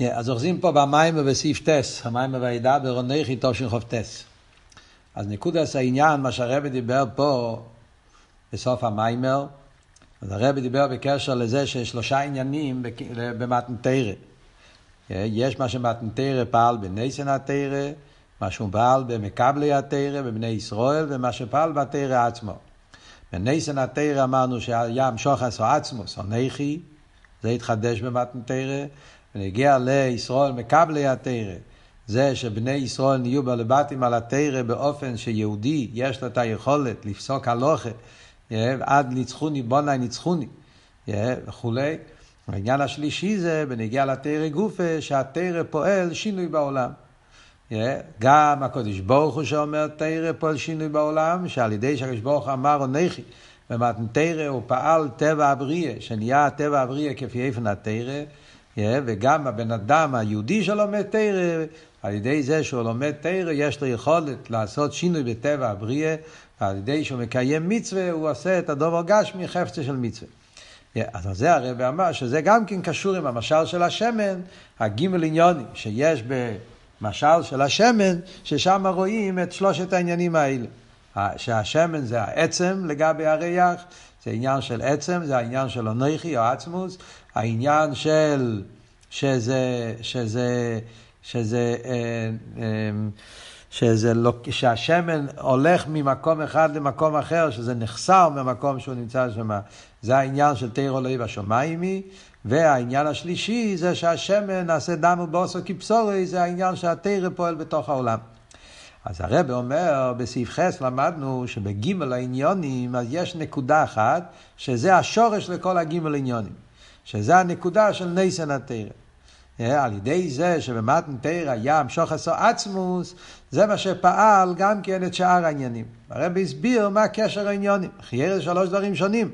אז אוחזים פה במיימר בסעיף טס, המיימר וידבר עונכי תושן טס. אז נקודס העניין, מה שהרבי דיבר פה בסוף המיימר, אז הרבי דיבר בקשר לזה שיש שלושה עניינים במתנתרא. יש מה שמתנתרא פעל בנסן התרא, מה שהוא פעל במקבלי התרא, בבני ישראל, ומה שפעל בתרא עצמו. בנסן התרא אמרנו שהיה המשוך עשו עצמוס, או נכי, זה התחדש במתנתרא, ונגיע לישראל מקבלי התרא. זה שבני ישראל נהיו בלבטים על התרא באופן שיהודי יש לו את היכולת לפסוק הלוכה עד ניצחוני בוני ניצחוני וכולי. העניין השלישי זה בנגיע לתרא גופה שהתרא פועל שינוי בעולם. גם הקדוש ברוך הוא שאומר תרא פועל שינוי בעולם שעל ידי שהקדוש ברוך הוא אמר עונכי במתנתרא הוא פעל טבע הבריאה שנהיה טבע הבריאה כפי איפן התרא וגם הבן אדם היהודי שלומד תרא, על ידי זה שהוא לומד תרא, יש לו יכולת לעשות שינוי בטבע הבריאה, ועל ידי שהוא מקיים מצווה, הוא עושה את הדובר גשמי חפצה של מצווה. אז זה הרב אמר שזה גם כן קשור עם המשל של השמן, הגימל עניונים, שיש במשל של השמן, ששם רואים את שלושת העניינים האלה. שהשמן זה העצם לגבי הריח, זה עניין של עצם, זה העניין של אנכי או עצמוס, העניין של שזה, שזה, שזה, אה, אה, שזה לא, שהשמן הולך ממקום אחד למקום אחר, שזה נחסר ממקום שהוא נמצא שם, זה העניין של תירו אלוהי בשמיימי, והעניין השלישי זה שהשמן נעשה דם ובוסו כבשורי, זה העניין שהתירו פועל בתוך העולם. אז הרב אומר, בסעיף חס למדנו שבגימל העניונים אז יש נקודה אחת, שזה השורש לכל הגימל העניונים. שזה הנקודה של ניסן התרא. אה, על ידי זה שבמתן תרא היה המשוך עשו עצמוס, זה מה שפעל גם כן את שאר העניינים. הרב הסביר מה קשר העניונים. חייר שלוש דברים שונים.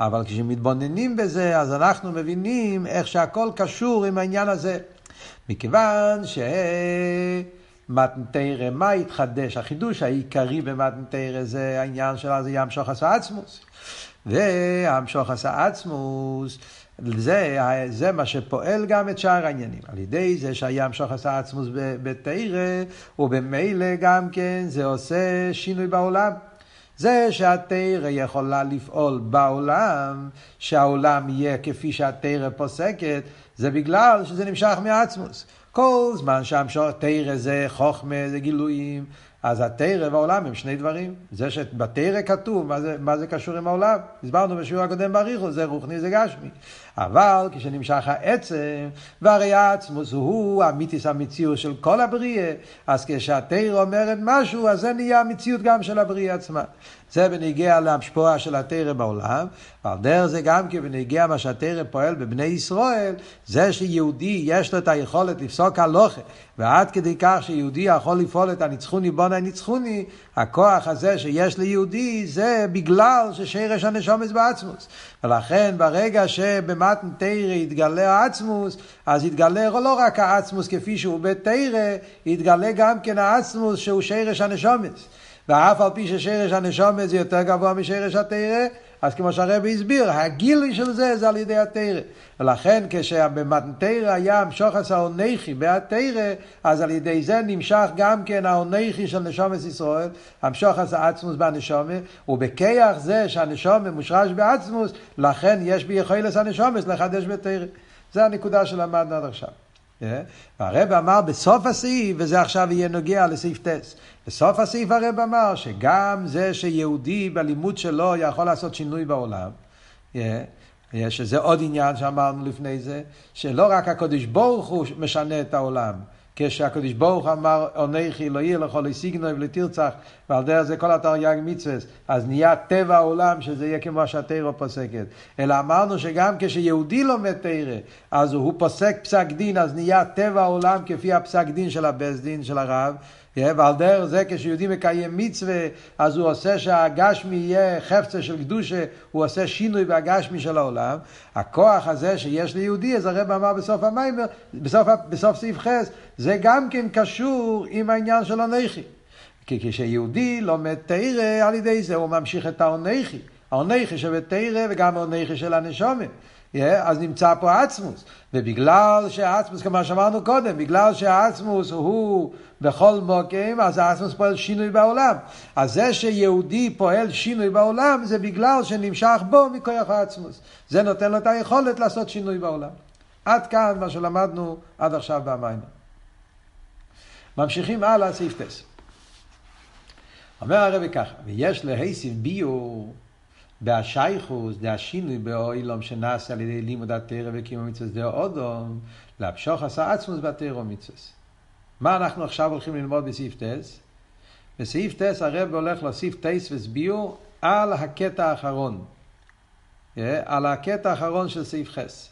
אבל כשמתבוננים בזה, אז אנחנו מבינים איך שהכל קשור עם העניין הזה. מכיוון ש... מתנתרא, מה התחדש? החידוש העיקרי במתנתרא זה העניין שלה, זה ים שוח עשה עצמוס. וים שוח עשה עצמוס, זה, זה מה שפועל גם את שאר העניינים. על ידי זה שהים שוח עשה עצמוס בתרא, ובמילא גם כן זה עושה שינוי בעולם. זה שהתרא יכולה לפעול בעולם, שהעולם יהיה כפי שהתרא פוסקת, זה בגלל שזה נמשך מעצמוס. כל זמן שהמשור תרא זה חוכמה, זה גילויים, אז התרא והעולם הם שני דברים. זה שבתרא כתוב, מה זה, מה זה קשור עם העולם? הסברנו בשיעור הקודם בריחו, זה רוחני, זה גשמי. אבל כשנמשך העצם, והרי העצמוס הוא המיתיס המציאות של כל הבריאה, אז כשהתרא אומרת משהו, אז זה נהיה המציאות גם של הבריאה עצמה. זה בניגיע להשפועה של התרא בעולם, ועל דרך זה גם כן בניגיע מה שהתרא פועל בבני ישראל, זה שיהודי יש לו את היכולת לפסוק הלוכה, ועד כדי כך שיהודי יכול לפעול את הניצחוני בונה ניצחוני, הכוח הזה שיש ליהודי זה בגלל ששרש הנשומס בעצמוס. ולכן ברגע שבמתן תרא יתגלה העצמוס, אז יתגלה לא רק העצמוס כפי שהוא בתרא, יתגלה גם כן העצמוס שהוא שרש הנשומס. ואף על פי ששרש הנשומת זה יותר גבוה משרש התרא, אז כמו שהרבי הסביר, הגילוי של זה זה על ידי התרא. ולכן כשבמתנתרא היה המשוחס העונכי בהתרא, אז על ידי זה נמשך גם כן העונכי של נשומת ישראל, המשוחס העצמוס בנשומת, ובכיח זה שהנשומת מושרש בעצמוס, לכן יש ביכולת הנשומת לחדש בתרא. זה הנקודה שלמדנו עד עכשיו. והרב אמר בסוף הסעיף, וזה עכשיו יהיה נוגע לסעיף טס, בסוף הסעיף הרב אמר שגם זה שיהודי בלימוד שלו יכול לעשות שינוי בעולם, שזה עוד עניין שאמרנו לפני זה, שלא רק הקדוש ברוך הוא משנה את העולם, כשהקדוש ברוך אמר עונכי לא יהיה לכל סיגנוי ולתרצח ועל דרך זה כל אתר יג מצווה אז נהיה טבע העולם שזה יהיה כמו שהתרא פוסקת. אלא אמרנו שגם כשיהודי לומד תרא אז הוא פוסק פסק דין אז נהיה טבע העולם כפי הפסק דין של הבס דין של הרב ועל דרך זה כשיהודי מקיים מצווה, אז הוא עושה שהגשמי יהיה חפצה של קדושה, הוא עושה שינוי בהגשמי של העולם. הכוח הזה שיש ליהודי, אז הרב אמר בסוף המיימר, בסוף, בסוף סעיף חס, זה גם כן קשור עם העניין של הנכי. כי כשיהודי לומד תרא, על ידי זה הוא ממשיך את העונכי. העונכי שבתרא וגם העונכי של הנשומת. אז נמצא פה עצמוס. ובגלל שהעצמוס, כמו שאמרנו קודם, בגלל שהעצמוס הוא בכל מוקים, אז העצמוס פועל שינוי בעולם. אז זה שיהודי פועל שינוי בעולם, זה בגלל שנמשך בו מכוח העצמוס. זה נותן לו את היכולת לעשות שינוי בעולם. עד כאן מה שלמדנו עד עכשיו במים. ממשיכים הלאה, סעיף טס. אומר הרבי ככה, ויש להסיב ביור בהשייכוס, דה השינוי באוילום שנעשה על ידי לימוד התרא וקיום המצווה דה אודום, להמשוך עשה עצמוס בתרא ומצווה. מה אנחנו עכשיו הולכים ללמוד בסעיף טס? בסעיף טס הרב הולך להוסיף טס וסביור על הקטע האחרון. על הקטע האחרון של סעיף חס.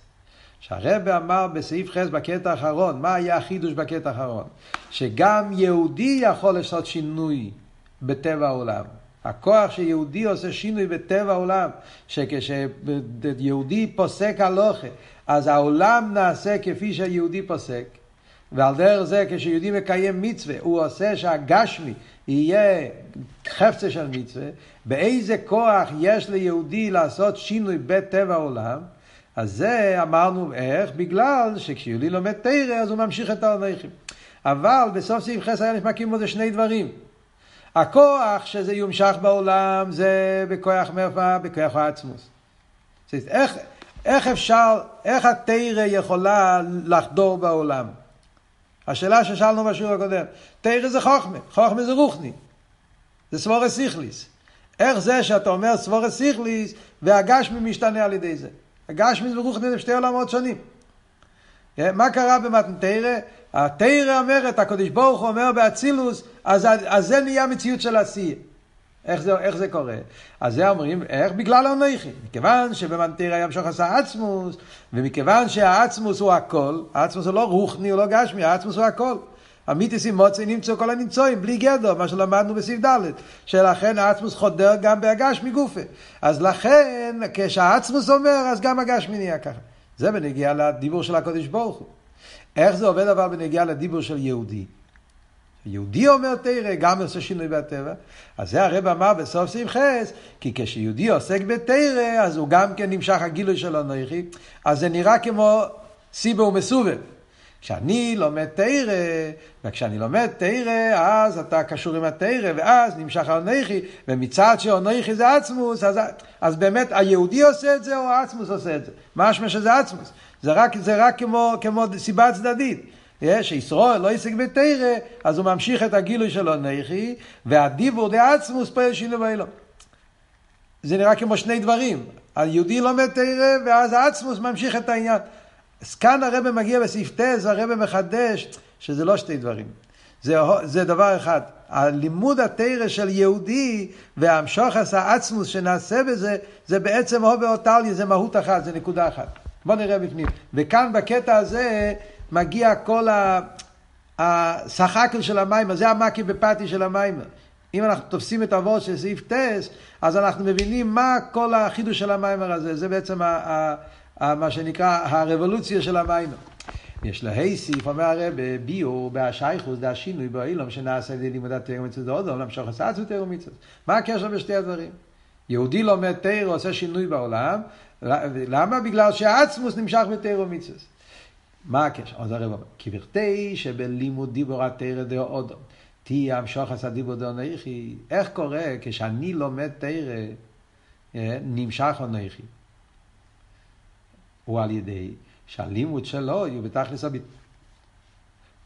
שהרב אמר בסעיף חס בקטע האחרון, מה היה החידוש בקטע האחרון? שגם יהודי יכול לעשות שינוי בטבע העולם. הכוח שיהודי עושה שינוי בטבע העולם, שכשיהודי פוסק הלוכה, אז העולם נעשה כפי שהיהודי פוסק, ועל דרך זה כשיהודי מקיים מצווה, הוא עושה שהגשמי יהיה חפצה של מצווה, באיזה כוח יש ליהודי לעשות שינוי בטבע העולם, אז זה אמרנו איך? בגלל שכשיהודי לומד תרא אז הוא ממשיך את האנכים. אבל בסוף סעיף חסר היה נשמקים בזה שני דברים. הכוח שזה יומשך בעולם זה בכוח מרפא, בכוח העצמוס. איך, איך אפשר, איך התרא יכולה לחדור בעולם? השאלה ששאלנו בשיעור הקודם, תרא זה חוכמה, חוכמה זה רוחני, זה סבורס סיכליס. איך זה שאתה אומר סבורס סיכליס והגשמי משתנה על ידי זה? הגשמי ורוחני זה שתי עולמות שונים. מה קרה במתנתרא? התרא אומרת, הקדוש ברוך הוא אומר באצילוס, אז, אז זה נהיה מציאות של עשייה. איך זה, איך זה קורה? אז זה אומרים, איך? בגלל האנכי. מכיוון שבמנטרא ימשוך עשה עצמוס, ומכיוון שהעצמוס הוא הכל, העצמוס הוא לא רוחני, הוא לא גשמי, העצמוס הוא הכל. המיתיס עם מוצא נמצאו כל הנמצואים, בלי גדר, מה שלמדנו בסעיף ד', שלכן העצמוס חודר גם בהגשמי גופה. אז לכן, כשהעצמוס אומר, אז גם הגשמי נהיה ככה. זה בנגיע לדיבור של הקודש ברוך הוא. איך זה עובד אבל בנגיעה לדיבור של יהודי? יהודי אומר תרא, גם עושה שינוי בטבע. אז זה הרב אמר בסוף סעיף חס, כי כשיהודי עוסק בתרא, אז הוא גם כן נמשך הגילוי של אנוכי, אז זה נראה כמו סיבה ומסובב. כשאני לומד תרא, וכשאני לומד תרא, אז אתה קשור עם התרא, ואז נמשך האנכי, ומצד שאנכי זה עצמוס, אז, אז באמת היהודי עושה את זה, או העצמוס עושה את זה. משמע שזה עצמוס. זה רק, זה רק כמו, כמו סיבה צדדית. שישראל לא יעסק בתרא, אז הוא ממשיך את הגילוי שלו נכי, והדיבור דה עצמוס פועל שינוי באילום. זה נראה כמו שני דברים. היהודי לומד תרא, ואז העצמוס ממשיך את העניין. אז כאן הרב מגיע בסעיף טס, הרב מחדש שזה לא שתי דברים. זה, זה דבר אחד. הלימוד התרא של יהודי והמשוך עשה עצמוס שנעשה בזה, זה בעצם הו ואותליה, זה מהות אחת, זה נקודה אחת. בואו נראה בפנים. וכאן בקטע הזה מגיע כל הסחקל של המים, זה המקי בפתי של המים. אם אנחנו תופסים את הוורד של סעיף טס, אז אנחנו מבינים מה כל החידוש של המיימר הזה. זה בעצם ה, ה, ה, מה שנקרא הרבולוציה של המיימר. יש לה סעיף, אומר הרב, ביור, בהשייכוס, זה השינוי באילום שנעשה על ידי לימודת תרא מצוות דודו, למשוך עשה עצמו תרא מצוות. מה הקשר בשתי הדברים? יהודי לומד תרא, עושה שינוי בעולם, למה? בגלל שהעצמוס נמשך בתרא מצוות. מה הקשר? אז הרב אומר, כברתי שבלימוד דיבור דאו אודו, תהיה המשוך עשה דיבור דאו נכי, איך קורה כשאני לומד תרא, אה, נמשך אנכי? הוא על ידי שהלימוד שלו יהיו בתכלס הביט.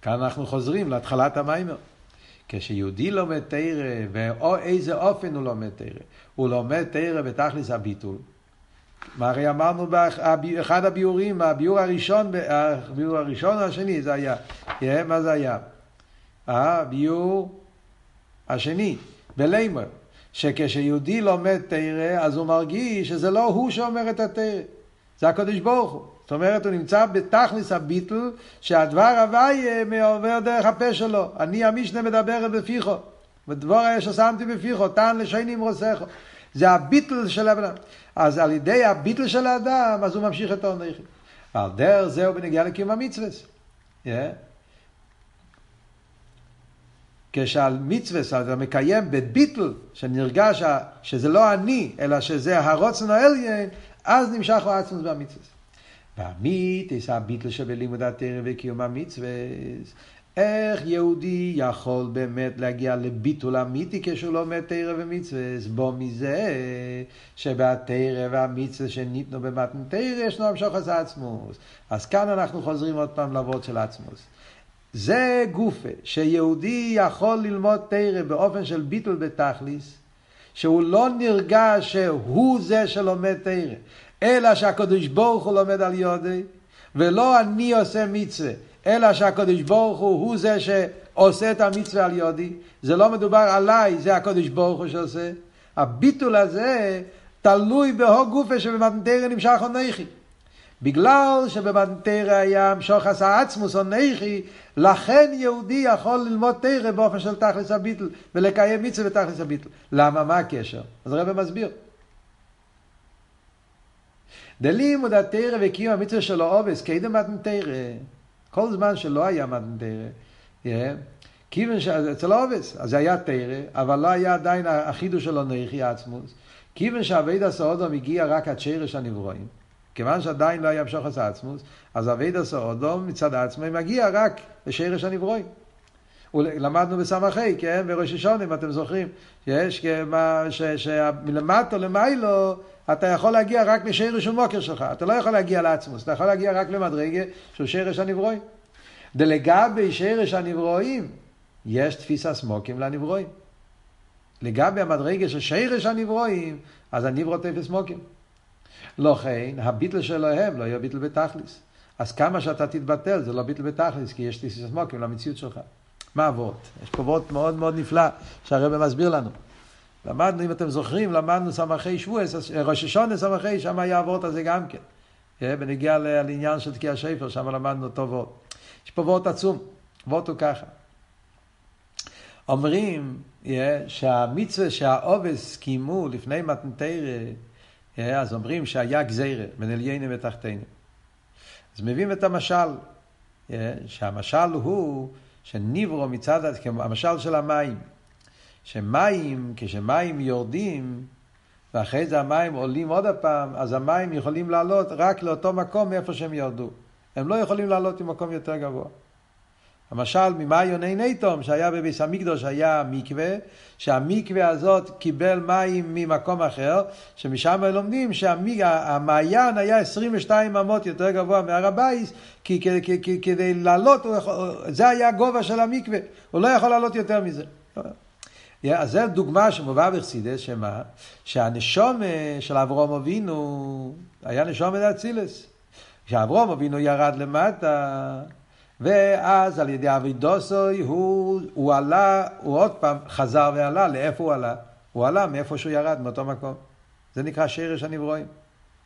כאן אנחנו חוזרים להתחלת המיימר. כשיהודי לומד תרא, ואו איזה אופן הוא לומד תרא, הוא לומד תרא בתכלס הביטול. מה הרי אמרנו באחד הביאורים, הביאור הראשון, הביאור הראשון או השני זה היה, מה זה היה? הביאור השני, בלימר, שכשיהודי לומד תרא, אז הוא מרגיש שזה לא הוא שאומר את התרא, זה הקדוש ברוך הוא. זאת אומרת, הוא נמצא בתכלס הביטל, שהדבר הוויה עובר דרך הפה שלו. אני המשנה מדברת בפיחו. ודבור היה ששמתי בפיחו, טען לשיינים רוסכו. זה הביטל של הבן אדם. אז על ידי הביטל של האדם, אז הוא ממשיך את העונכים. ועל דרך זהו בנגיעה לקיום המצווה. Yeah. כשעל מצווה אתה מקיים בביטל, שנרגש שזה לא אני, אלא שזה הרוצן העליין, אז נמשך העצמוס במצווה. והמיתיס, הביטל שבלימוד התרא וקיום המצווה, איך יהודי יכול באמת להגיע לביטול אמיתי כשהוא לומד תרא ומצווה? בו מזה שבתרא והמצווה שניתנו במתן תרא ישנו המשוך עשה עצמוס. אז כאן אנחנו חוזרים עוד פעם לעבוד של עצמוס. זה גופה, שיהודי יכול ללמוד תרא באופן של ביטול בתכליס, שהוא לא נרגש שהוא זה שלומד תרא, אלא שהקדוש ברוך הוא לומד על יודי, ולא אני עושה מצווה, אלא שהקדוש ברוך הוא הוא זה שעושה את המצווה על יודי. זה לא מדובר עליי, זה הקדוש ברוך הוא שעושה. הביטול הזה תלוי בהו גופה שבמתנתרא נמשך עונכי. בגלל שבמתנתרא היה המשוך עשה עצמוס עונכי, לכן יהודי יכול ללמוד תרא באופן של תכלס הביטול ולקיים מצווה בתכלס הביטול. למה? מה הקשר? אז הרב מסביר. דלימוד התרא וקיום המצווה של העובס, קדם מתנתרא. כל זמן שלא היה מתן תרא, כיוון שאצל העובס, אז זה היה תרא, אבל לא היה עדיין החידוש של הנכי עצמוס. כיוון שאבייד הסעודום הגיע רק עד שרש הנברואים, כיוון שעדיין לא היה המשוך עצמוס, אז אבייד הסעודום מצד עצמו מגיע רק לשרש הנברואים. למדנו בסמכי, כן, בראש השונים, אתם זוכרים, שיש שמלמטו למיילו, אתה יכול להגיע רק לשרש ומוקר שלך, אתה לא יכול להגיע לעצמוס, אתה יכול להגיע רק למדרגה של שרש הנברואים. דלגבי שרש הנברואים, יש תפיסה סמוקים לנברואים. לגבי המדרגה של שרש הנברואים, אז הנברו תפס סמוקים. לכן, הביטל שלהם לא יהיה ביטל בתכליס. אז כמה שאתה תתבטל, זה לא ביטל בתכליס, כי יש תפיסה סמוקים למציאות שלך. מה אבות? יש פה אבות מאוד מאוד נפלא שהרבא מסביר לנו. למדנו, אם אתם זוכרים, למדנו סמכי שבועס, ראש השונה סמכי, שם היה אבות הזה גם כן. אה, בנגיע לעניין של תקיע שפר, שם למדנו אותו וורט. יש פה וורט עצום, וורט הוא ככה. אומרים yeah, שהמצווה שהעובס קיימו לפני מתנתרא, yeah, אז אומרים שהיה גזירה בין עליינו ותחתינו. אז מביאים את המשל, שהמשל הוא שניברו מצד, המשל של המים, שמים, כשמים יורדים, ואחרי זה המים עולים עוד הפעם, אז המים יכולים לעלות רק לאותו מקום מאיפה שהם ירדו. הם לא יכולים לעלות ממקום יותר גבוה. למשל, ממאיון אין איתום, שהיה בביס המקדוש, היה מקווה, שהמקווה הזאת קיבל מים ממקום אחר, שמשם לומדים שהמעיין היה 22 אמות יותר גבוה מהר הבייס, כי, כדי לעלות, זה היה הגובה של המקווה, הוא לא יכול לעלות יותר מזה. אז זו דוגמה שמובאה בחסידס, שמה? שהנשום של אברום אבינו היה נשום אצילס. כשאברום אבינו ירד למטה, ואז על ידי אבידוסוי הוא, הוא עלה, הוא עוד פעם חזר ועלה, לאיפה הוא עלה? הוא עלה מאיפה שהוא ירד, מאותו מקום. זה נקרא שרש הנבראים.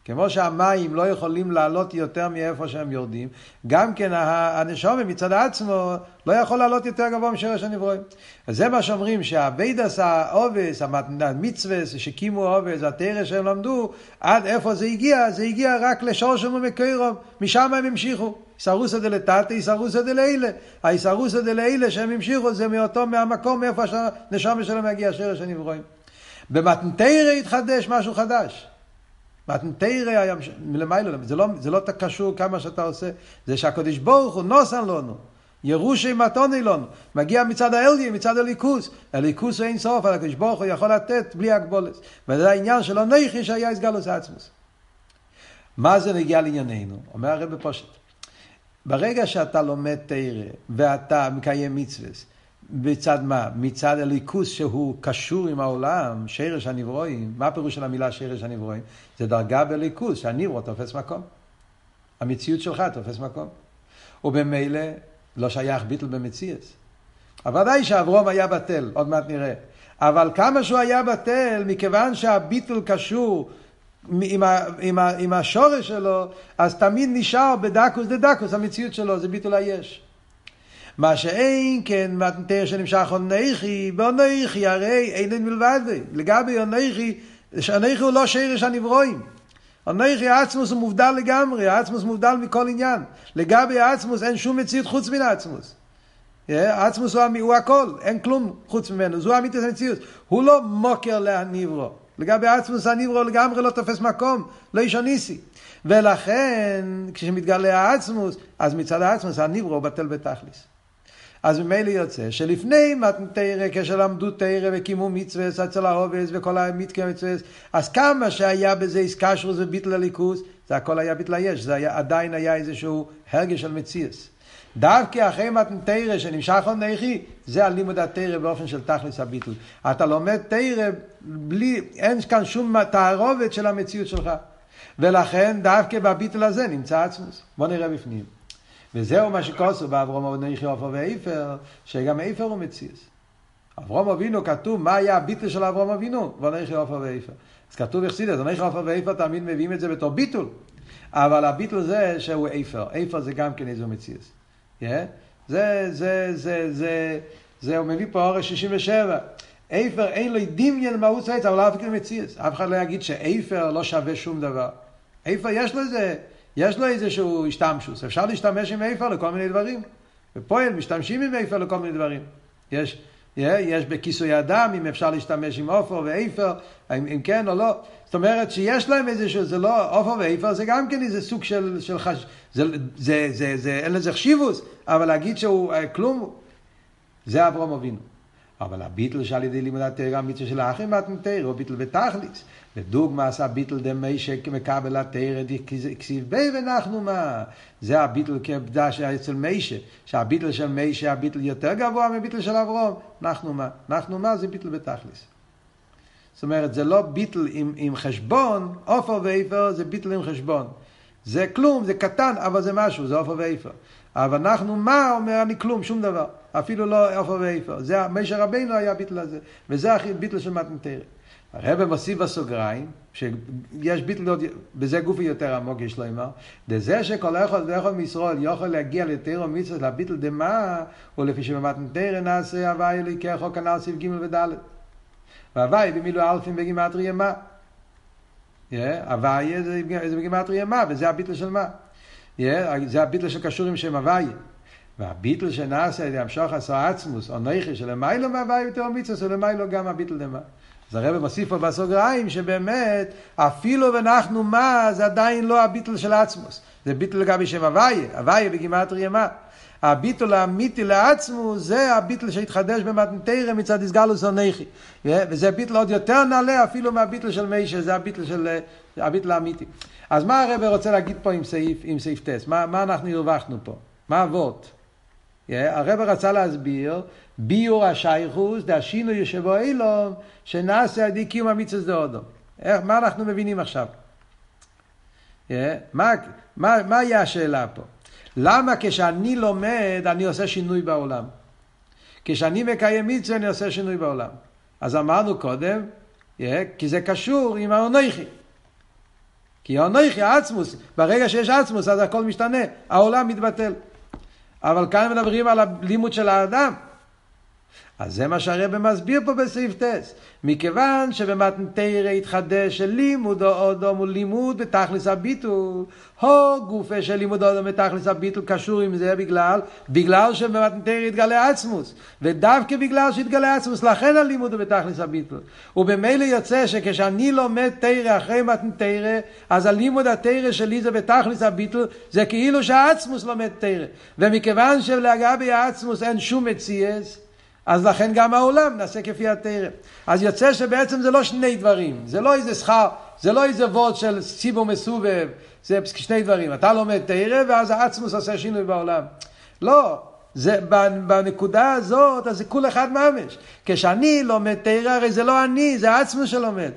כמו שהמים לא יכולים לעלות יותר מאיפה שהם יורדים, גם כן הנשמה מצד עצמו לא יכול לעלות יותר גבוה משרש הנבראים. וזה מה שאומרים שהעבודת האבות, המצווה שקיימו האבות, התורה שהם למדו, עד איפה זה הגיע? זה הגיע רק לשורשם ומקורם, משם הם המשיכו. אתערותא דלתתא, אתערותא דלעילא. האתערותא דלעילא שהם המשיכו זה מאותו, מהמקום מאיפה שהנשמה שלהם מגיע, שרש הנבראים. במתנתרא התחדש משהו חדש. מתנתרא היה מלמעלה, זה לא, זה לא קשור כמה שאתה עושה, זה שהקדוש ברוך הוא נוסן לנו. ירושי מתוני לנו, מגיע מצד האלגי, מצד הליכוס. הליכוס הוא אין סוף, הקדוש ברוך הוא יכול לתת בלי הגבולת. וזה העניין של הנכי שהיה הסגלוס עצמוס. מה זה נגיע לענייננו? אומר הרב פושט. ברגע שאתה לומד תרא ואתה מקיים מצווה, מצד מה? מצד הליכוס שהוא קשור עם העולם, שרש הנברואים. מה הפירוש של המילה שרש הנברואים? זה דרגה בליכוס, שהנברו תופס מקום. המציאות שלך תופס מקום. ובמילא לא שייך ביטל במציאס. אבל ודאי שאברום היה בטל, עוד מעט נראה. אבל כמה שהוא היה בטל, מכיוון שהביטל קשור עם, ה, עם, ה, עם השורש שלו, אז תמיד נשאר בדקוס דדקוס, המציאות שלו זה ביטול היש. מה שאין כן מתנתר שנמשך עונכי, בעונכי הרי אין מלבד, לגבי עונכי, שעונכי הוא לא שרש הנברואים. עונכי העצמוס הוא מובדל לגמרי, העצמוס מובדל מכל עניין. לגבי העצמוס אין שום מציאות חוץ מן העצמוס. העצמוס הוא, הכל, אין כלום חוץ ממנו, זו אמיתת המציאות. הוא לא מוקר להנברו. לגבי עצמוס הניברו לגמרי לא תופס מקום, לא אישו ניסי. ולכן, כשמתגלה העצמוס, אז מצד העצמוס הניברו בטל בתכליס. אז ממילא יוצא שלפני מתנתרא, כשלמדו תרא וקימו מצווה אצל העובס וכל המתקי מצווה, אז כמה שהיה בזה איסקשרוס וביטל הליכוס, זה הכל היה ביטל היש, זה היה, עדיין היה איזשהו הרגש של מציאס. דווקא אחרי מתנתרא שנמשך עוד נכי, זה הלימוד התרא באופן של תכלס הביטול. אתה לומד תרא בלי, אין כאן שום תערובת של המציאות שלך. ולכן דווקא בביטול הזה נמצא עצמוס. בוא נראה בפנים. וזהו מה שכוסו באברום אבנכי עופר ואיפר, שגם איפר הוא מציאס. אברום אבינו כתוב מה היה הביטול של אברום אבינו, ואנכי עופר ואיפר. אז כתוב יחסידס, אנכי עופר ואיפר תמיד מביאים את זה בתור ביטול. אבל הביטול זה שהוא איפר, איפר זה גם כן איזו מציאס. Yeah? זה, זה, זה, זה, זה, הוא מביא פה אורש 67. איפר אין לו דמיין מהות העץ, אבל אף אחד מציאס. אף אחד לא יגיד שאיפר לא שווה שום דבר. איפר יש לו איזה, יש לו איזשהו השתמשוס. אפשר להשתמש עם איפר לכל מיני דברים. בפועל משתמשים עם איפר לכל מיני דברים. יש, יש בכיסוי אדם, אם אפשר להשתמש עם עופר ואיפר, אם, אם כן או לא. זאת אומרת שיש להם איזשהו, זה לא, עופר ואיפר זה גם כן איזה סוג של, של חש... זה, זה, זה, זה, זה, אין לזה חשיבוס, אבל להגיד שהוא כלום, זה אברום אבינו. אבל הביטל שעל ידי לימוד התרא, המצווה של האחים מתנתרא, הוא ביטל בתכליס. ודוגמה עשה ביטל דמי שמקבל התרא, כסיב בי ונחנו מה. זה הביטל כעבדה אצל מיישה, שהביטל של מיישה הביטל יותר גבוה מביטל של אברום. אנחנו מה. אנחנו מה זה ביטל בתכליס. זאת אומרת, זה לא ביטל עם, עם חשבון, עופר ואיפר זה ביטל עם חשבון. זה כלום, זה קטן, אבל זה משהו, זה עופר ואיפר. אבל אנחנו, מה אומר אני כלום, שום דבר. אפילו לא עופר ואיפר. זה, משה רבינו היה ביטל הזה. וזה הכי ביטל של מתנתרא. הרב מוסיף בסוגריים, שיש ביטל בזה גופי יותר עמוק יש לו אמר, דזה שכל אחד ואחד מישראל יכול להגיע לתרא מצוות לביטל דמה, הוא לפי שבמתנתרא נעשה הוואי אליקי חוק הנ"ל סעיף ג' וד'. והוואי במילו אלפים בגימטריה מה. הוואי זה בגימטריה מה, וזה הביטל של מה. זה הביטל שקשור עם שם הוואי. והביטל שנעשה על ידי המשוך עשו עצמוס, או נכי שלמיילו מהוואי ותאו מצווה, שלמיילו גם הביטל דמה. אז הרב מוסיף פה בסוגריים שבאמת אפילו ואנחנו מה זה עדיין לא הביטל של עצמוס זה ביטל לגבי שם הוויה, הוויה בגימטריה מה הביטול האמיתי לעצמו זה הביטל שהתחדש במתנתרא מצד איסגלוס הנכי וזה ביטל עוד יותר נעלה אפילו מהביטל של מישה זה הביטל של הביטל האמיתי אז מה הרב רוצה להגיד פה עם סעיף, עם סעיף טס מה, מה אנחנו הרווחנו פה מה אבות הרב רצה להסביר ביור השייכוס דהשינו ישבו אילום שנעשה על ידי קיום המצווה דאודו מה אנחנו מבינים עכשיו? מה, מה, מה יהיה השאלה פה? למה כשאני לומד אני עושה שינוי בעולם? כשאני מקיים מצווה אני עושה שינוי בעולם. אז אמרנו קודם, כי זה קשור עם האונכי. כי האונכי, העצמוס, ברגע שיש עצמוס אז הכל משתנה, העולם מתבטל. אבל כאן מדברים על הלימוד של האדם. אז זה מה שהרבא מסביר פה בסעיף טס. מכיוון שבמתנתרא התחדש של לימוד אודום הוא לימוד בתכלס הביטול. הו גופה של לימוד אודום בתכלס הביטול קשור עם זה בגלל, בגלל שבמתנתרא התגלה עצמוס. ודווקא בגלל שהתגלה עצמוס, לכן הלימוד הוא בתכלס הביטול. ובמילא יוצא שכשאני לומד תרא אחרי מתנתרא, אז הלימוד התרא שלי זה בתכלס הביטול, זה כאילו שהעצמוס לומד תרא. ומכיוון שלגבי העצמוס אין שום מציאס, אז לכן גם העולם נעשה כפי התרם. אז יוצא שבעצם זה לא שני דברים, זה לא איזה שכר, זה לא איזה וורד של סיבו מסובב, זה שני דברים. אתה לומד תרם ואז העצמוס עושה שינוי בעולם. לא, זה, בנקודה הזאת, אז זה כול אחד ממש. כשאני לומד תרא, הרי זה לא אני, זה העצמוס שלומד.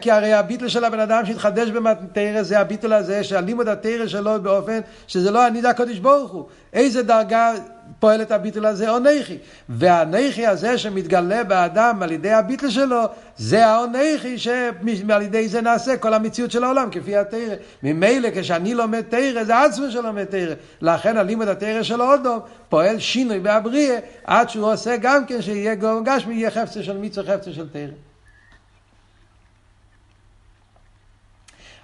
כי הרי הביטל של הבן אדם שהתחדש במתרא זה הביטל הזה, שהלימוד התרא שלו באופן שזה לא אני, זה הקודש ברוך הוא. איזה דרגה פועל את הביטל הזה? אונכי. והנכי הזה שמתגלה באדם על ידי הביטל שלו, זה האונכי שעל ידי זה נעשה כל המציאות של העולם כפי התרא. ממילא כשאני לומד תרא, זה עצמו שלומד תרא. לכן הלימוד התרא של אודום פועל שינוי בהבריאה, עד שהוא עושה גם כן שיהיה גורם גשמי, יהיה חפצה של מצווה, חפצה של תרא.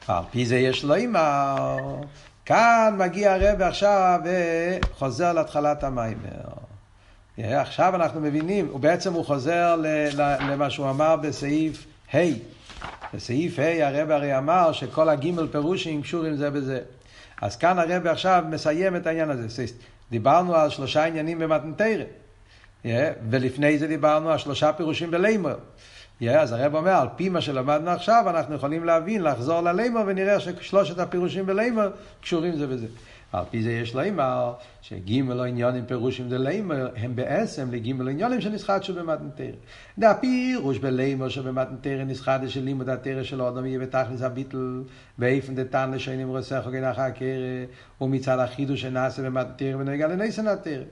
על פי זה יש לו אימא. כאן מגיע הרב עכשיו וחוזר להתחלת המיימר. עכשיו אנחנו מבינים, ובעצם הוא חוזר למה שהוא אמר בסעיף ה'. בסעיף ה' הרב הרי אמר שכל הגימל פירושים קשורים זה בזה. אז כאן הרב עכשיו מסיים את העניין הזה. דיברנו על שלושה עניינים במתנתרא. Yeah, ולפני זה דיברנו על שלושה פירושים בלימר. Yeah, אז הרב אומר, על פי מה שלמדנו עכשיו, אנחנו יכולים להבין, לחזור ללימר, ונראה ששלושת הפירושים בלימר קשורים זה בזה. על פי זה יש לימר, שגימל עניונים פירושים דלימר, הם בעצם לגימל עניונים שנסחדשו במתנתרא. דה פירוש בלימר שבמתנתרא נסחדה של לימוד התרא של אדם יהיה בתכלס הביטל, באיפן דתן לשנים רוסך וגן אחר הקרא, ומצד החידוש שנעשה במתנתרא ונגע לניסן התרא.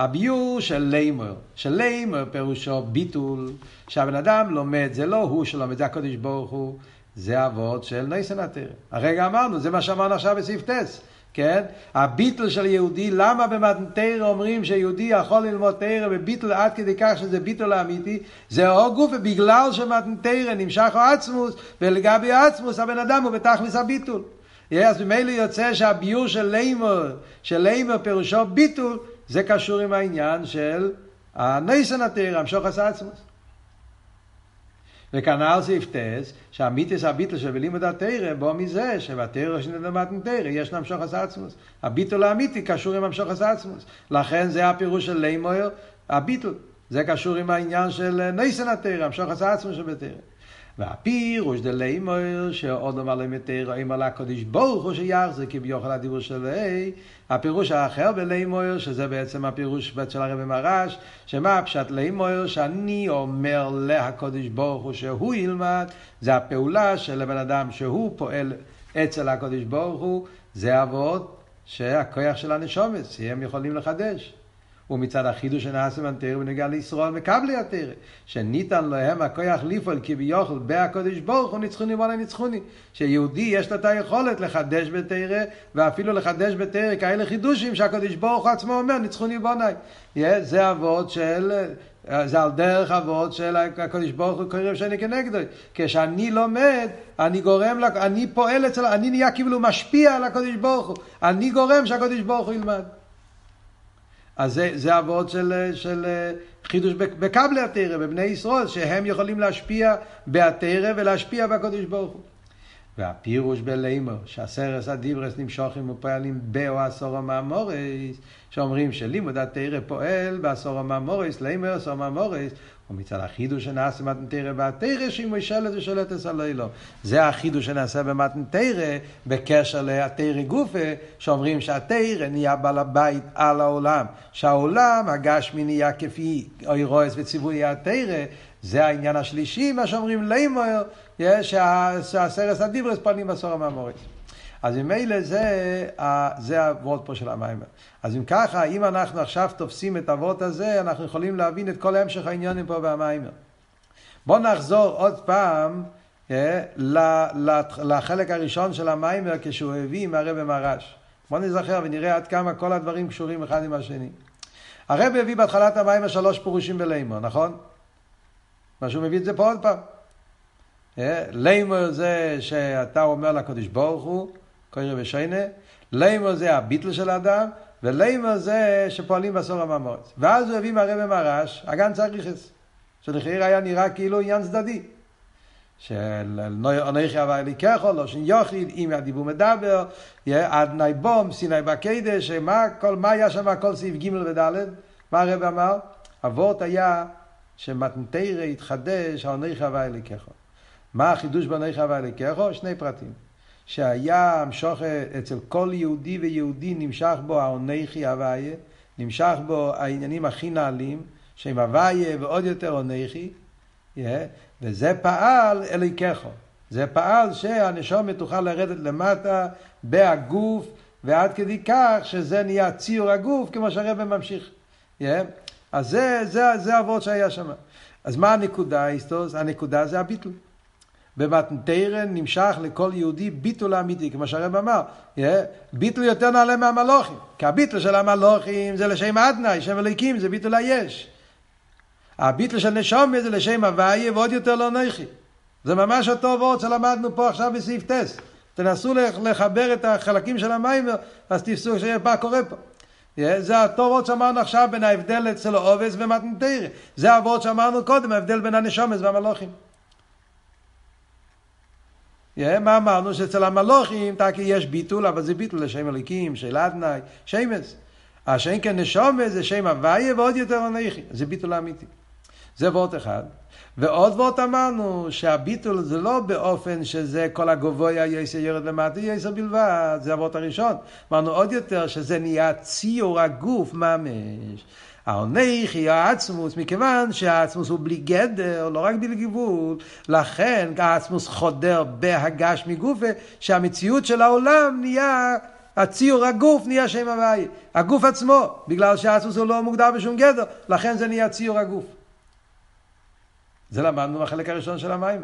הביור של לימר, של לימר פירושו ביטול, שהבן אדם לומד, זה לא הוא שלומד, זה הקדוש ברוך הוא, זה אבות של התרא. הרגע אמרנו, זה מה שאמרנו עכשיו בסעיף טס. כן? הביטל של יהודי, למה במתנתרא אומרים שיהודי יכול ללמוד תרא בביטל עד כדי כך שזה ביטל האמיתי? זה או גוף בגלל שמתנתרא נמשך או עצמוס, ולגבי עצמוס הבן אדם הוא בתכלס הביטול. אז ממילא יוצא שהביור של לימר, של לימר פירושו ביטול, זה קשור עם העניין של הניסן התרא, המשוך עשה עצמוס. וכנ"ל סעיף טס, שהמיתיס הביטל של בלימוד התרא בוא מזה שבתרא שנלמד תרא יש למשוך עצמוס. הביטל האמיתי קשור עם המשוך עצמוס. לכן זה הפירוש של לימויר, הביטל. זה קשור עם העניין של ניסן המשוך עצמוס שבתרא. והפירוש אמר להם יותר אם על הקודש ברוך הוא שיחזר כביוכל הדיבור של ה' הפירוש האחר בלימויר שזה בעצם הפירוש של הרבי מרש שמה הפשט לימויר שאני אומר להקודש ברוך הוא שהוא ילמד זה הפעולה של הבן אדם שהוא פועל אצל הקודש ברוך הוא זה אבות שהכוח של הנשומת הם יכולים לחדש ומצד החידוש שנעשה מהתרא בנוגע לישראל מקבלי התרא, שניתן להם הכוח לפעול כביכול בהקודש ברוך הוא ניצחוני ואלה ניצחוני. שיהודי יש לו את היכולת לחדש בתרא, ואפילו לחדש בתרא כאלה חידושים שהקודש ברוך הוא עצמו אומר ניצחוני בוני. זה אבות של... זה על דרך אבות של הקודש ברוך הוא קוראים שאני כנגדו. כשאני לומד, אני גורם, אני פועל אצל, אני נהיה כאילו משפיע על הקודש ברוך הוא. אני גורם שהקודש ברוך הוא ילמד. אז זה, זה אבות של, של חידוש בקבלי התרא, בבני ישראל, שהם יכולים להשפיע בהתרא ולהשפיע בקודש ברוך הוא. והפירוש בלימור, שהסרס הדיברס נמשכים ופועלים באו עשור המאמורס, שאומרים שלימוד התרא פועל בעשור המאמורס, לימור עשור המאמורס, ומצד החידוש שנעשה במתנתרא והתרא שהיא מושלת ושולטת על אלוהים. זה החידוש שנעשה במתנתרא בקשר לתרא גופה, שאומרים שהתרא נהיה בעל הבית על העולם. שהעולם, הגשמי נהיה כפי אוי רועס וציווי התרא, זה העניין השלישי, מה שאומרים לימויר, שהסרס הדיברס פנים בסור המאמורס. אז ממילא זה, זה הוורד פה של המים. אז אם ככה, אם אנחנו עכשיו תופסים את הוורד הזה, אנחנו יכולים להבין את כל המשך העניינים פה במים. בואו נחזור עוד פעם אה, לחלק הראשון של המיימר כשהוא הביא עם הרב מרש. בואו נזכר ונראה עד כמה כל הדברים קשורים אחד עם השני. הרב הביא בהתחלת המיימר שלוש פירושים בלימור, נכון? מה שהוא מביא את זה פה עוד פעם. אה, לימור זה שאתה אומר לקדוש ברוך הוא, קורא ושיינה, לימור זה הביטל של האדם, ולימור זה שפועלים בסור המאמורץ. ואז הוא הביא מהרבא מרש, אגן צריכס, שלחייר היה נראה כאילו עניין צדדי. של אנכי אבי אליקחו, לא שן יוחיד, אם הדיבור מדבר, עד נאי בום, סיני בקדש, מה היה שם כל סעיף ג' וד', מה הרב אמר? אבות היה שמתנתרא התחדש, אנכי אבי אליקחו. מה החידוש באנכי אבי אליקחו? שני פרטים. שהיה המשוך אצל כל יהודי ויהודי נמשך בו האונכי הוויה, נמשך בו העניינים הכי נעלים, שהם הוויה ועוד יותר אונכי, yeah, וזה פעל אליקחו. זה פעל שהנשומת תוכל לרדת למטה בהגוף, ועד כדי כך שזה נהיה ציור הגוף, כמו שהרבא ממשיך. Yeah. אז זה, זה, זה אבות שהיה שם. אז מה הנקודה, איסטוס? הנקודה זה הביטול. במתנתרא נמשך לכל יהודי ביטול אמיתי, כמו שהרב אמר, yeah, ביטול יותר נעלה מהמלוכים, כי הביטול של המלוכים זה לשם אדנאי, שם אליקים זה ביטול היש. הביטול של נשומת זה לשם הוויה ועוד יותר לא נכי. זה ממש אותו וורד שלמדנו פה עכשיו בסעיף טס. תנסו לחבר את החלקים של המים, אז תפסו מה קורה פה. זה וורד שאמרנו עכשיו בין ההבדל אצל עובס ומתנתרא. זה הוורד שאמרנו קודם, ההבדל בין הנשומת והמלוכים. מה אמרנו? שאצל המלוכים תקי יש ביטול, אבל זה ביטול לשם אליקים, של אדנאי, שמס. השם כן נשומה זה שם הוויה ועוד יותר אנכי. זה ביטול אמיתי. זה וורט אחד. ועוד וורט אמרנו שהביטול זה לא באופן שזה כל הגבוה יסר יורד למטה יסר בלבד, זה הוורט הראשון. אמרנו עוד יותר שזה נהיה ציור הגוף ממש. העונכי, העצמוס, מכיוון שהעצמוס הוא בלי גדר, לא רק בלי גבול, לכן העצמוס חודר בהגש מגופה, שהמציאות של העולם נהיה, הציור הגוף נהיה שם הוויה. הגוף עצמו, בגלל שהעצמוס הוא לא מוגדר בשום גדר, לכן זה נהיה ציור הגוף. זה למדנו בחלק הראשון של המים.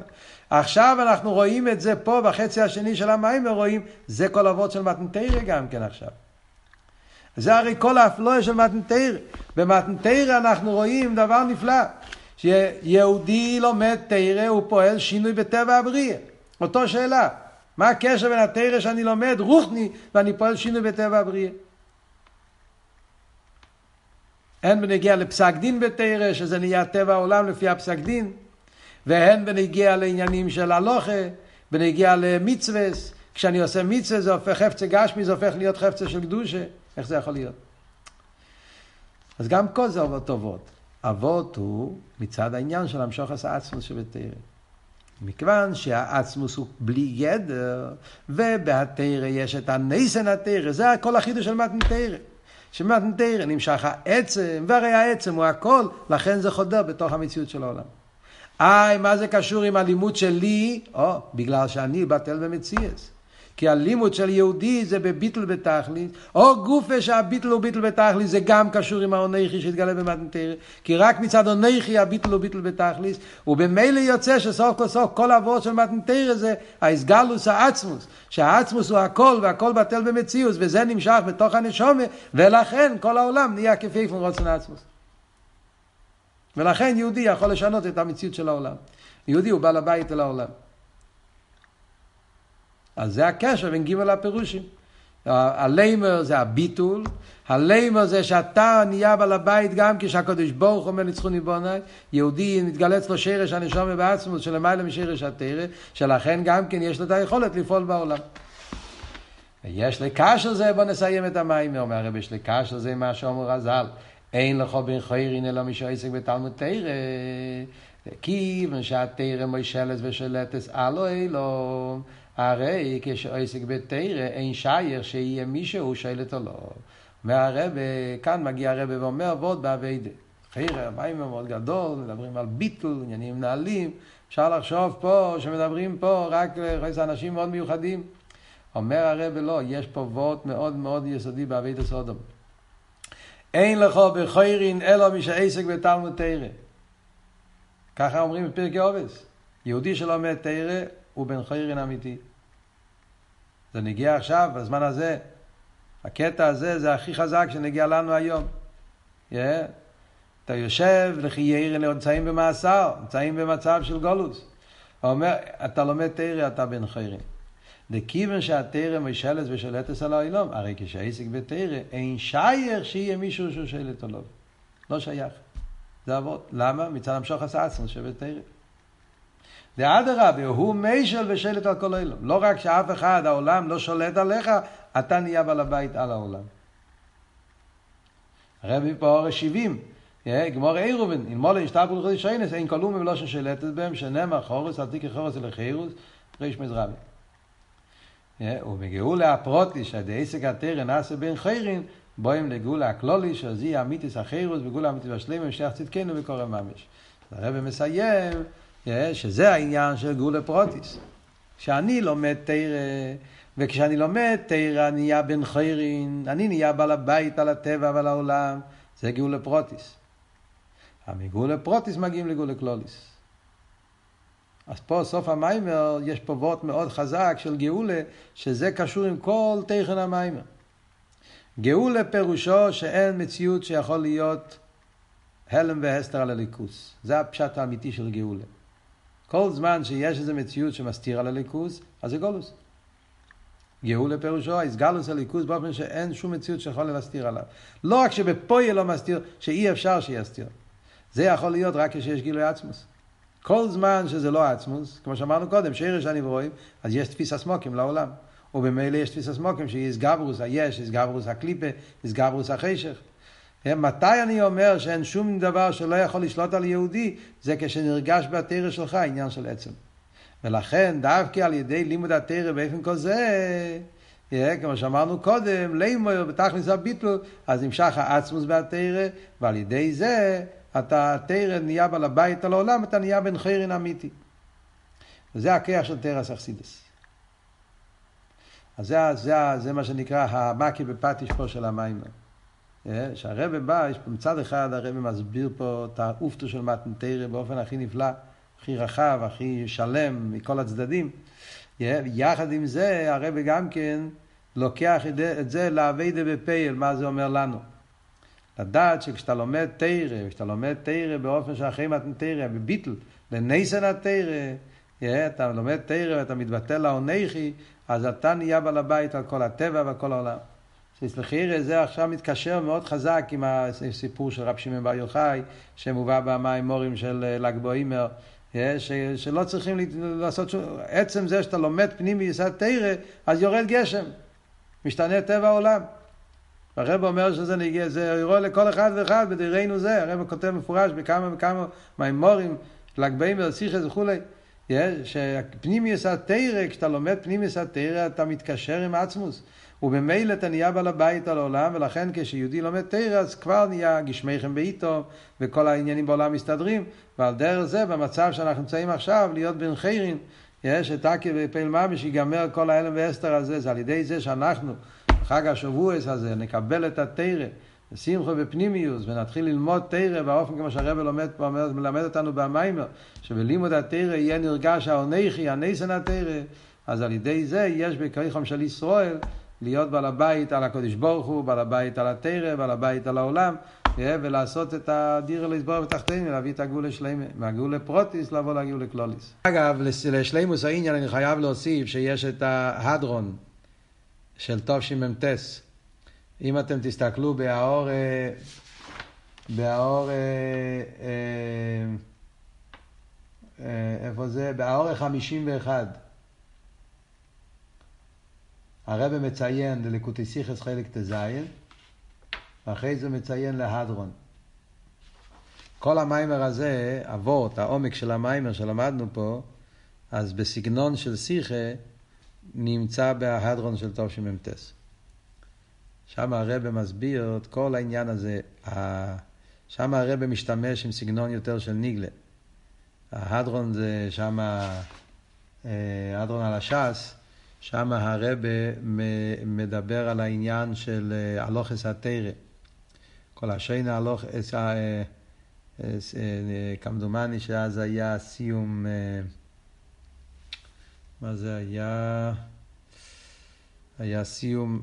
עכשיו אנחנו רואים את זה פה בחצי השני של המים, ורואים, זה כל אבות של מתנתרא גם כן עכשיו. זה הרי כל האפלואה של מתנתרא. במתנתרא אנחנו רואים דבר נפלא, שיהודי לומד תרא, הוא פועל שינוי בטבע הבריאה. אותו שאלה, מה הקשר בין התרא שאני לומד, רוחני, ואני פועל שינוי בטבע הבריאה? הן בנגיע לפסק דין בתרא, שזה נהיה טבע העולם לפי הפסק דין, והן בנגיע לעניינים של הלוכה, בנגיע למצווה, כשאני עושה מצווה זה הופך חפצה גשמי, זה הופך להיות חפצה של קדושה, איך זה יכול להיות? אז גם כל זה אבות טובות. אבות הוא מצד העניין של המשוך עשה עצמוס שבתרא. מכיוון שהעצמוס הוא בלי גדר, ובהתרא יש את הניסן התרא, זה הכל החידוש של מתנתרא. שמתנתרא נמשך העצם, והרי העצם הוא הכל, לכן זה חודר בתוך המציאות של העולם. איי, מה זה קשור עם הלימוד שלי? או, בגלל שאני בטל במציאס. כי הלימוד של יהודי זה בביטל בתכלית, או גופה שהביטל הוא ביטל בתכלית, זה גם קשור עם האונכי שהתגלה במתנתרא, כי רק מצד אונכי הביטל הוא ביטל בתכלית, ובמילא יוצא שסוף כל סוף כל אבות של מתנתרא זה האסגלוס העצמוס, שהעצמוס הוא הכל והכל בטל במציאות, וזה נמשך בתוך הנשומה, ולכן כל העולם נהיה כפי פון רוצן העצמוס. ולכן יהודי יכול לשנות את המציאות של העולם. יהודי הוא בעל הבית אל העולם. אז זה הקשר בין גימל הפירושים. הלימר זה הביטול, הלימר זה שאתה נהיה בעל הבית גם כשהקדוש ברוך אומר ניצחוני בעיניי, יהודי מתגלה אצלו שרש הנשום בעצמות שלמעלה משרש התרא, שלכן גם כן יש לו את היכולת לפעול בעולם. יש לקשר זה, בוא נסיים את המים, אומר הרב, יש לקשר זה מה שאומר רז"ל, אין לך בן חיירין אלא מי שעסק בתלמוד תרא, כיוון שהתרא מוישלת ושלטס אלו אלו. הרי כשעסק בתרא אין שייר שיהיה מישהו שואלת או לא. והרבה, כאן מגיע הרבה ואומר ועוד באביידה. חיירה, המים מאוד גדול, מדברים על ביטול, עניינים מנהלים. אפשר לחשוב פה, שמדברים פה רק לאנשים מאוד מיוחדים. אומר הרבה לא, יש פה וורט מאוד מאוד יסודי באביידה סודום. אין לך בחיירין אלא מי שעסק בתלמוד תרא. ככה אומרים בפרקי עובס. יהודי שלומד תרא הוא בן חיירין אמיתי. זה נגיע עכשיו, בזמן הזה. הקטע הזה זה הכי חזק שנגיע לנו היום. Yeah. אתה יושב, לכי ירא נמצאים במאסר, נמצאים במצב של גולוס. הוא אומר, אתה לומד תרא, אתה בן חיירין. לכיוון שהתרא משלת ושולטת על העולם, הרי כשהעסק בתרא, אין שייך שיהיה מישהו שהוא שולט עליו. לא שייך. זה אבות. למה? מצד המשוך עשה עצמו שבתרא. ואדרבה, הוא מישל ושלט על כל העולם. לא רק שאף אחד, העולם לא שולט עליך, אתה נהיה בעל הבית על העולם. הרבי פה אורש 70, גמור אירובן, אם מולה ישתבו לחודש שיינס, אין כלום ולא ששלטת בהם, שנאמר חורס, אל תיקי חורס אל חירוס, ריש מזרבי. ובגאולה הפרוטי, שהדעסק התרא נעשה בין חיירין, בואים לגאולה הכללית, שזה אמיתית החירות, וגאולה האמיתית והשלימה, המשיח צדקנו בקרוב ממש. הרבי מסיים, שזה העניין של גאולה פרטית. כשאני לומד תורה, וכשאני לומד תורה נהיה בן חיירין, אני נהיה בעל הבית על הטבע ועל העולם, זה גאולה פרטית. מגאולה פרטית מגיעים לגאולה כללית. אז פה סוף המאמר, יש פה וורט מאוד חזק של גאולה, שזה קשור עם כל תכן המיימר. גאולה פירושו שאין מציאות שיכול להיות הלם והסתר על הליכוס. זה הפשט האמיתי של גאולה. כל זמן שיש איזו מציאות שמסתיר על הליכוז, אז זה גולוס. גאולה פירושו, הסגלוס הליכוז באופן שאין שום מציאות שיכול להסתיר עליו. לא רק שבפויה לא מסתיר, שאי אפשר שיסתיר. זה יכול להיות רק כשיש גילוי עצמוס. כל זמן שזה לא עצמוס, כמו שאמרנו קודם, שרש הנברואים, אז יש תפיס סמוקים לעולם. ובמילא יש תפיס סמוקים שיש גברוס היש, יש גברוס הקליפה, יש גברוס החשך. מתי אני אומר שאין שום דבר שלא יכול לשלוט על יהודי, זה כשנרגש בתרא שלך עניין של עצם. ולכן דווקא על ידי לימוד התרא באופן כזה, כמו שאמרנו קודם, לימור בתכלס הביטל, אז נמשך העצמוס בתרא, ועל ידי זה אתה, התרא נהיה בעל הבית על העולם, אתה נהיה בן חירין אמיתי. וזה הכיח של תרס אכסידס. אז זה, זה, זה מה שנקרא המקי בפטיש פה של המים. שהרבא בא, יש פה מצד אחד הרבא מסביר פה את האופטו של מתנתרא באופן הכי נפלא, הכי רחב, הכי שלם מכל הצדדים. יחד עם זה הרבא גם כן לוקח את זה לאביידה בפייל, מה זה אומר לנו. לדעת שכשאתה לומד תרא, כשאתה לומד תרא באופן שאחרי מתנתרא, בביטל, לנייסן התרא, אתה לומד תרא ואתה מתבטל לעונכי, אז אתה נהיה בעל הבית על כל הטבע ועל כל העולם. סליחי, זה עכשיו מתקשר מאוד חזק עם הסיפור של רב שמעון בר יוחאי, שמובא במים מורים של ל"ג בוימר, שלא צריכים לעשות שום... עצם זה שאתה לומד פנים ביסד תרא, אז יורד גשם, משתנה טבע העולם. הרב אומר שזה נגיע, זה אירוע לכל אחד ואחד בדירנו זה, הרב כותב מפורש בכמה וכמה מימורים, ל"ג בוימר, סיכס וכולי. שפנימיוס התרא, כשאתה לומד פנימיוס התרא, אתה מתקשר עם עצמוס. ובמילא אתה נהיה בעל הבית על העולם, ולכן כשיהודי לומד תרא, אז כבר נהיה גשמיכם בעיתו, וכל העניינים בעולם מסתדרים, ועל דרך זה, במצב שאנחנו נמצאים עכשיו, להיות בן חיירין, יש את אקי ופעיל ממש, ייגמר כל ההלם והסתר הזה, זה על ידי זה שאנחנו, בחג השבועס הזה, נקבל את התרא. שמחו בפנימיוס, ונתחיל ללמוד תרא באופן כמו שהרבא לומד פה, מלמד אותנו במיימר, שבלימוד התרא יהיה נרגש העונכי, הנסן התרא, אז על ידי זה יש בכריכם של ישראל להיות בעל הבית על הקודש ברוך הוא, בעל הבית על התרא, בעל הבית על העולם, ולעשות את הדירה לסבור בתחתינו, להביא את הגאולה שלמה, מהגאולה פרוטיס לבוא לגאולה קלוליס. אגב, לשלימוס העניין אני חייב להוסיף שיש את ההדרון של תשמ"ט. אם אתם תסתכלו בהאור, בהאור, איפה זה? בהאור 51. הרב מציין לליקוטי סיכס חלק ט"ז, ואחרי זה מציין להדרון. כל המיימר הזה, אבות, העומק של המיימר שלמדנו פה, אז בסגנון של שיחה נמצא בהדרון של שמ"טס. שם הרב מסביר את כל העניין הזה. שם הרב משתמש עם סגנון יותר של ניגלה. ההדרון זה שם, ההדרון על הש"ס, שם הרב מדבר על העניין של הלוכס התרא. כל השינה הלוכס, כמדומני שאז היה סיום, מה זה היה? היה סיום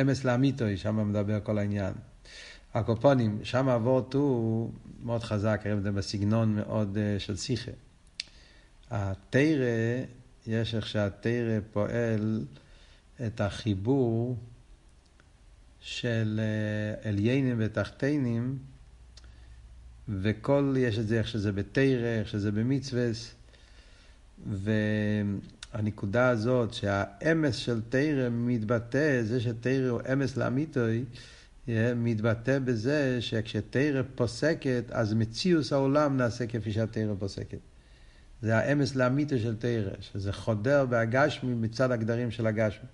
אמס לאמיתוי, שם מדבר כל העניין. הקופונים, שם אבות הוא מאוד חזק, זה בסגנון מאוד של שיחה. התרא, יש איך שהתרא פועל את החיבור של עליינים ותחתינים, וכל, יש את זה איך שזה בתרא, איך שזה במצווה, הנקודה הזאת שהאמס של תרא מתבטא, זה שתרא הוא אמס לאמיתוי, מתבטא בזה שכשתרא פוסקת, אז מציאוס העולם נעשה כפי שהתרא פוסקת. זה האמס לאמיתו של תרא, שזה חודר בהגשמי מצד הגדרים של הגשמי.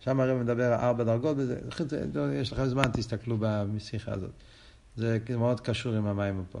שם הרב מדבר ארבע דרגות, וזה, יש לכם זמן, תסתכלו בשיחה הזאת. זה מאוד קשור עם המים פה.